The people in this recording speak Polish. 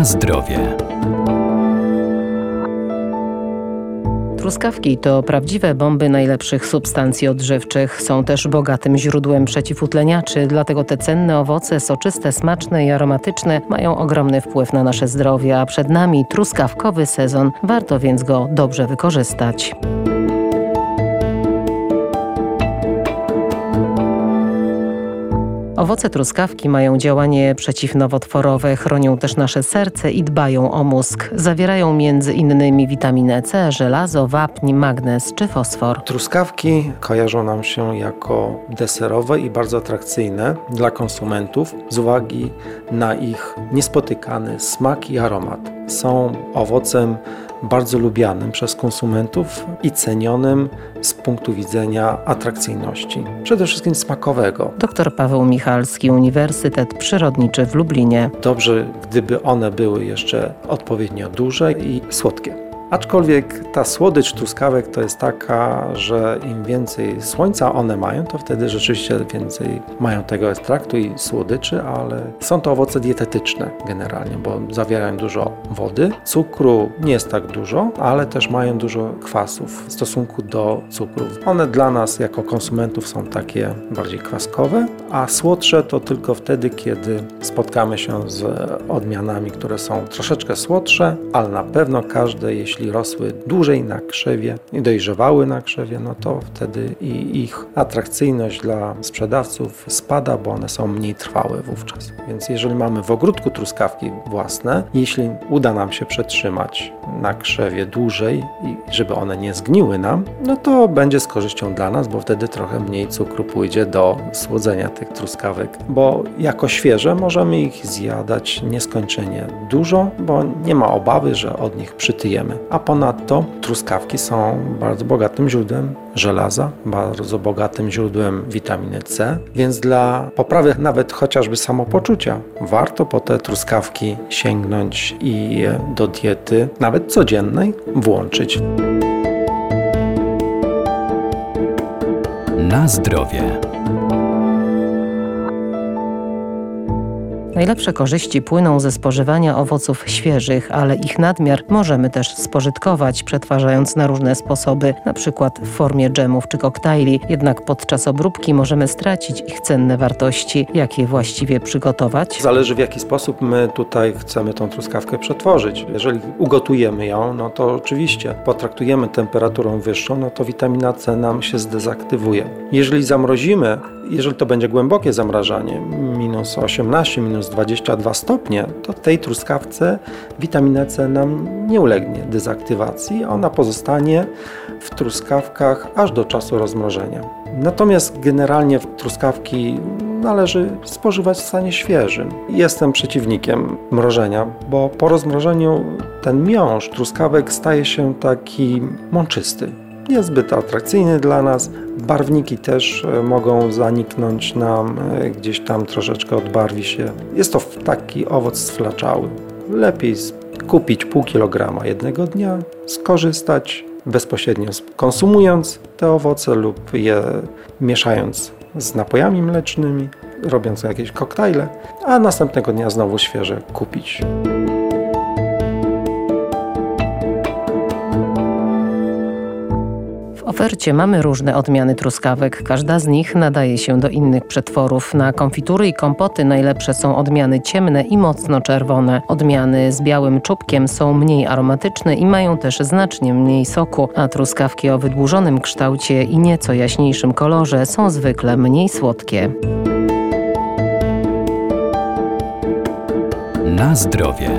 Na zdrowie. Truskawki to prawdziwe bomby najlepszych substancji odżywczych. Są też bogatym źródłem przeciwutleniaczy, dlatego te cenne owoce, soczyste, smaczne i aromatyczne, mają ogromny wpływ na nasze zdrowie, a przed nami truskawkowy sezon. Warto więc go dobrze wykorzystać. Owoce truskawki mają działanie przeciwnowotworowe, chronią też nasze serce i dbają o mózg. Zawierają między innymi witaminę C, żelazo, wapń, magnez czy fosfor. Truskawki kojarzą nam się jako deserowe i bardzo atrakcyjne dla konsumentów z uwagi na ich niespotykany smak i aromat. Są owocem bardzo lubianym przez konsumentów i cenionym z punktu widzenia atrakcyjności, przede wszystkim smakowego. Dr Paweł Michalski, Uniwersytet Przyrodniczy w Lublinie. Dobrze, gdyby one były jeszcze odpowiednio duże i słodkie. Aczkolwiek ta słodycz truskawek to jest taka, że im więcej słońca one mają, to wtedy rzeczywiście więcej mają tego ekstraktu i słodyczy, ale są to owoce dietetyczne generalnie, bo zawierają dużo wody. Cukru nie jest tak dużo, ale też mają dużo kwasów w stosunku do cukrów. One dla nas jako konsumentów są takie bardziej kwaskowe, a słodsze to tylko wtedy, kiedy spotkamy się z odmianami, które są troszeczkę słodsze, ale na pewno każde, jeśli jeśli rosły dłużej na krzewie i dojrzewały na krzewie, no to wtedy i ich atrakcyjność dla sprzedawców spada, bo one są mniej trwałe wówczas. Więc jeżeli mamy w ogródku truskawki własne, jeśli uda nam się przetrzymać na krzewie dłużej i żeby one nie zgniły nam, no to będzie z korzyścią dla nas, bo wtedy trochę mniej cukru pójdzie do słodzenia tych truskawek, bo jako świeże możemy ich zjadać nieskończenie dużo, bo nie ma obawy, że od nich przytyjemy a ponadto truskawki są bardzo bogatym źródłem żelaza, bardzo bogatym źródłem witaminy C, więc dla poprawy nawet chociażby samopoczucia warto po te truskawki sięgnąć i do diety, nawet codziennej, włączyć. Na zdrowie. Najlepsze korzyści płyną ze spożywania owoców świeżych, ale ich nadmiar możemy też spożytkować, przetwarzając na różne sposoby, przykład w formie dżemów czy koktajli. Jednak podczas obróbki możemy stracić ich cenne wartości. Jak je właściwie przygotować? Zależy w jaki sposób my tutaj chcemy tą truskawkę przetworzyć. Jeżeli ugotujemy ją, no to oczywiście potraktujemy temperaturą wyższą, no to witamina C nam się zdezaktywuje. Jeżeli zamrozimy, jeżeli to będzie głębokie zamrażanie, minus 18, minus 22 stopnie, to tej truskawce witamina C nam nie ulegnie dezaktywacji, ona pozostanie w truskawkach aż do czasu rozmrożenia. Natomiast generalnie truskawki należy spożywać w stanie świeżym. Jestem przeciwnikiem mrożenia, bo po rozmrożeniu ten miąższ truskawek staje się taki mączysty niezbyt atrakcyjny dla nas. Barwniki też e, mogą zaniknąć nam, e, gdzieś tam troszeczkę odbarwi się. Jest to taki owoc sflaczały. Lepiej kupić pół kilograma jednego dnia, skorzystać bezpośrednio konsumując te owoce lub je mieszając z napojami mlecznymi, robiąc jakieś koktajle, a następnego dnia znowu świeże kupić. Ofercie mamy różne odmiany truskawek. Każda z nich nadaje się do innych przetworów. Na konfitury i kompoty najlepsze są odmiany ciemne i mocno czerwone. Odmiany z białym czubkiem są mniej aromatyczne i mają też znacznie mniej soku, a truskawki o wydłużonym kształcie i nieco jaśniejszym kolorze są zwykle mniej słodkie. Na zdrowie.